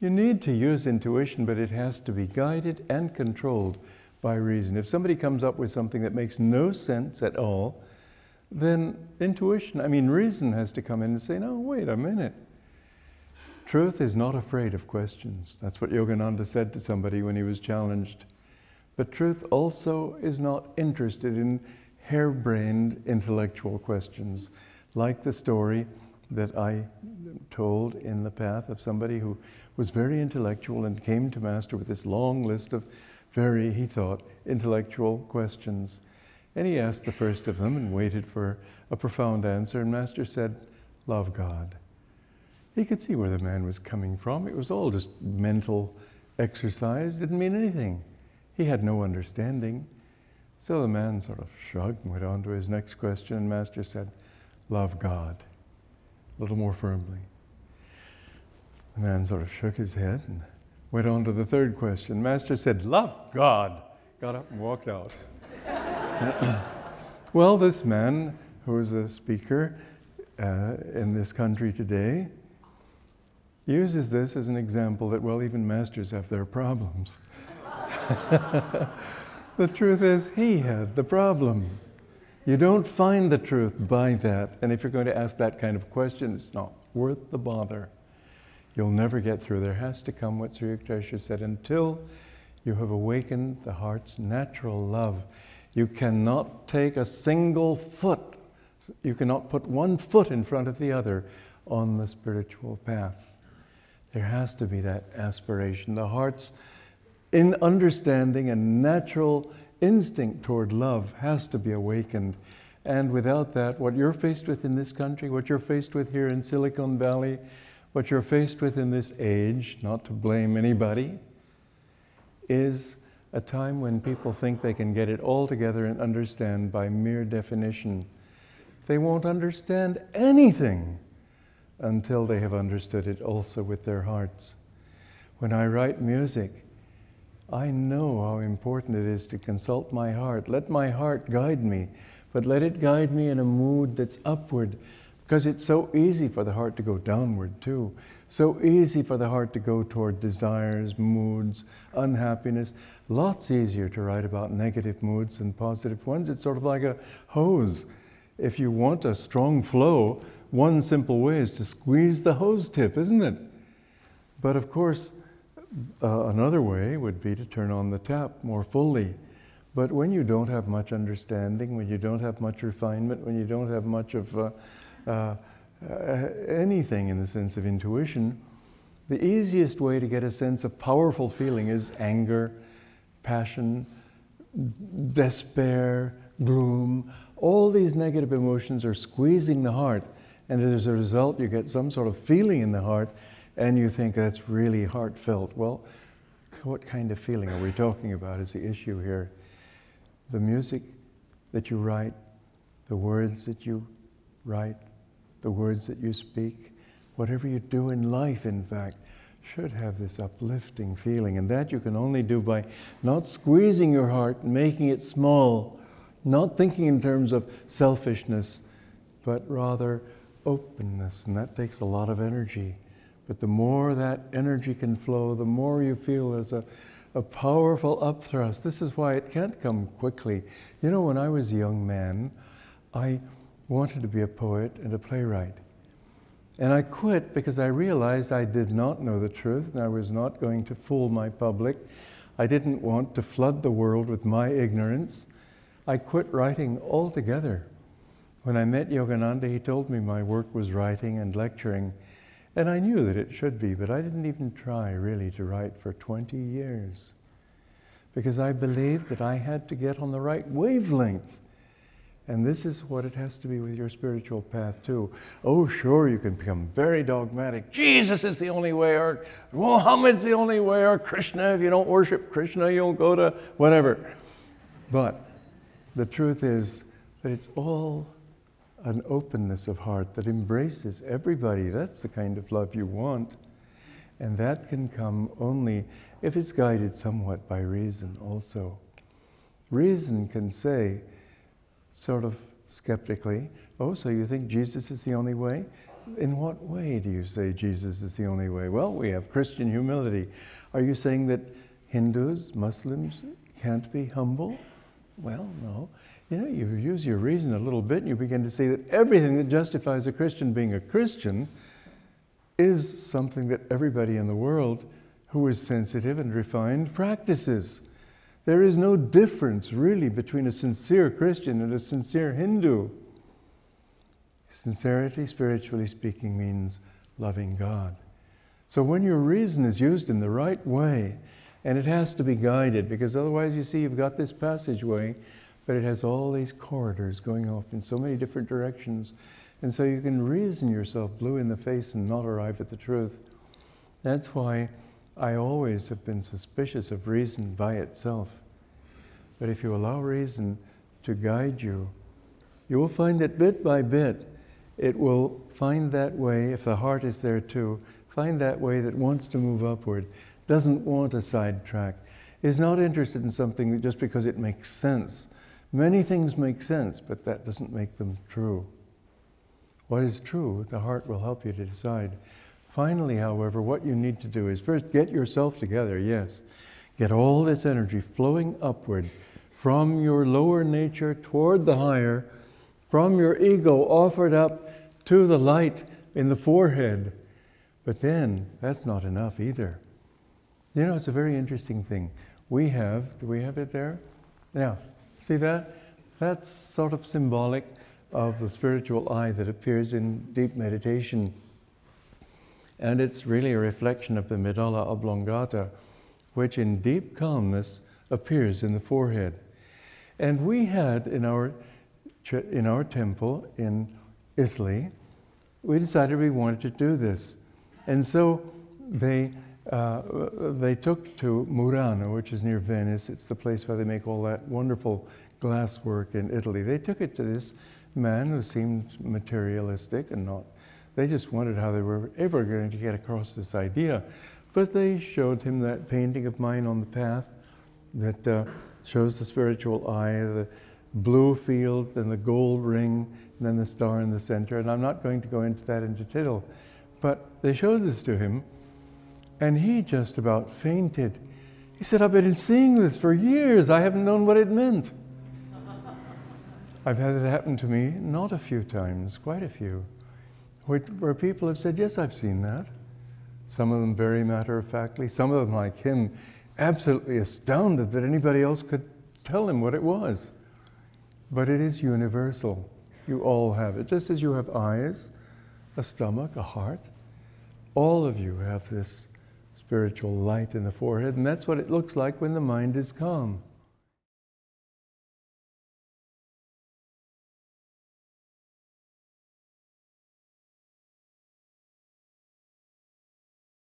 You need to use intuition, but it has to be guided and controlled by reason. If somebody comes up with something that makes no sense at all, then intuition, I mean, reason has to come in and say, no, wait a minute. Truth is not afraid of questions. That's what Yogananda said to somebody when he was challenged. But truth also is not interested in harebrained intellectual questions, like the story that I told in the path of somebody who was very intellectual and came to Master with this long list of very, he thought, intellectual questions. And he asked the first of them and waited for a profound answer, and Master said, Love God. He could see where the man was coming from. It was all just mental exercise, It didn't mean anything. He had no understanding. So the man sort of shrugged and went on to his next question, and Master said, Love God, a little more firmly. The man sort of shook his head and went on to the third question. Master said, Love God. Got up and walked out. well, this man, who is a speaker uh, in this country today, uses this as an example that, well, even masters have their problems. the truth is, he had the problem. You don't find the truth by that. And if you're going to ask that kind of question, it's not worth the bother. You'll never get through. There has to come what Sri Yukteswar said until you have awakened the heart's natural love. You cannot take a single foot, you cannot put one foot in front of the other on the spiritual path. There has to be that aspiration. The heart's in understanding and natural instinct toward love has to be awakened. And without that, what you're faced with in this country, what you're faced with here in Silicon Valley, what you're faced with in this age, not to blame anybody, is a time when people think they can get it all together and understand by mere definition. They won't understand anything until they have understood it also with their hearts. When I write music, I know how important it is to consult my heart. Let my heart guide me, but let it guide me in a mood that's upward, because it's so easy for the heart to go downward too. So easy for the heart to go toward desires, moods, unhappiness. Lots easier to write about negative moods than positive ones. It's sort of like a hose. If you want a strong flow, one simple way is to squeeze the hose tip, isn't it? But of course, uh, another way would be to turn on the tap more fully. But when you don't have much understanding, when you don't have much refinement, when you don't have much of uh, uh, anything in the sense of intuition, the easiest way to get a sense of powerful feeling is anger, passion, despair, gloom. All these negative emotions are squeezing the heart, and as a result, you get some sort of feeling in the heart, and you think that's really heartfelt. Well, what kind of feeling are we talking about is the issue here. The music that you write, the words that you write, the words that you speak, whatever you do in life, in fact, should have this uplifting feeling. And that you can only do by not squeezing your heart, making it small, not thinking in terms of selfishness, but rather openness. And that takes a lot of energy. But the more that energy can flow, the more you feel there's a, a powerful upthrust. This is why it can't come quickly. You know, when I was a young man, I wanted to be a poet and a playwright. And I quit because I realized I did not know the truth and I was not going to fool my public. I didn't want to flood the world with my ignorance. I quit writing altogether. When I met Yogananda, he told me my work was writing and lecturing, and I knew that it should be, but I didn't even try really to write for 20 years because I believed that I had to get on the right wavelength and this is what it has to be with your spiritual path, too. Oh, sure, you can become very dogmatic. Jesus is the only way, or Muhammad's the only way, or Krishna. If you don't worship Krishna, you'll go to whatever. But the truth is that it's all an openness of heart that embraces everybody. That's the kind of love you want. And that can come only if it's guided somewhat by reason, also. Reason can say, sort of skeptically, Oh, so you think Jesus is the only way? in what way do you say Jesus is the only way? Well, we have Christian humility. Are you saying that Hindus, Muslims can't be humble? Well, no. You know, you use your reason a little bit and you begin to see that everything that justifies a Christian being a Christian is something that everybody in the world who is sensitive and refined practices. There is no difference really between a sincere Christian and a sincere Hindu. Sincerity, spiritually speaking, means loving God. So when your reason is used in the right way, and it has to be guided, because otherwise, you see, you've got this passageway, but it has all these corridors going off in so many different directions. And so you can reason yourself blue in the face and not arrive at the truth. That's why I always have been suspicious of reason by itself. But if you allow reason to guide you, you will find that bit by bit, it will find that way, if the heart is there too, find that way that wants to move upward, doesn't want a sidetrack, is not interested in something just because it makes sense. Many things make sense, but that doesn't make them true. What is true, the heart will help you to decide. Finally, however, what you need to do is first get yourself together, yes. Get all this energy flowing upward from your lower nature toward the higher, from your ego offered up to the light in the forehead. But then, that's not enough either. You know, it's a very interesting thing. We have, do we have it there? Yeah, see that? That's sort of symbolic of the spiritual eye that appears in deep meditation. And it's really a reflection of the medulla oblongata, which in deep calmness appears in the forehead. And we had in our, in our temple in Italy, we decided we wanted to do this. And so they, uh, they took to Murano, which is near Venice. It's the place where they make all that wonderful glass work in Italy. They took it to this man who seemed materialistic and not. They just wondered how they were ever going to get across this idea. But they showed him that painting of mine on the path that uh, shows the spiritual eye, the blue field, and the gold ring, and then the star in the center. And I'm not going to go into that in detail, but they showed this to him, and he just about fainted. He said, I've been seeing this for years. I haven't known what it meant. I've had it happen to me not a few times, quite a few, where, where people have said, Yes, I've seen that. Some of them very matter of factly, some of them, like him, absolutely astounded that anybody else could tell him what it was. But it is universal. You all have it. Just as you have eyes, a stomach, a heart, all of you have this spiritual light in the forehead, and that's what it looks like when the mind is calm.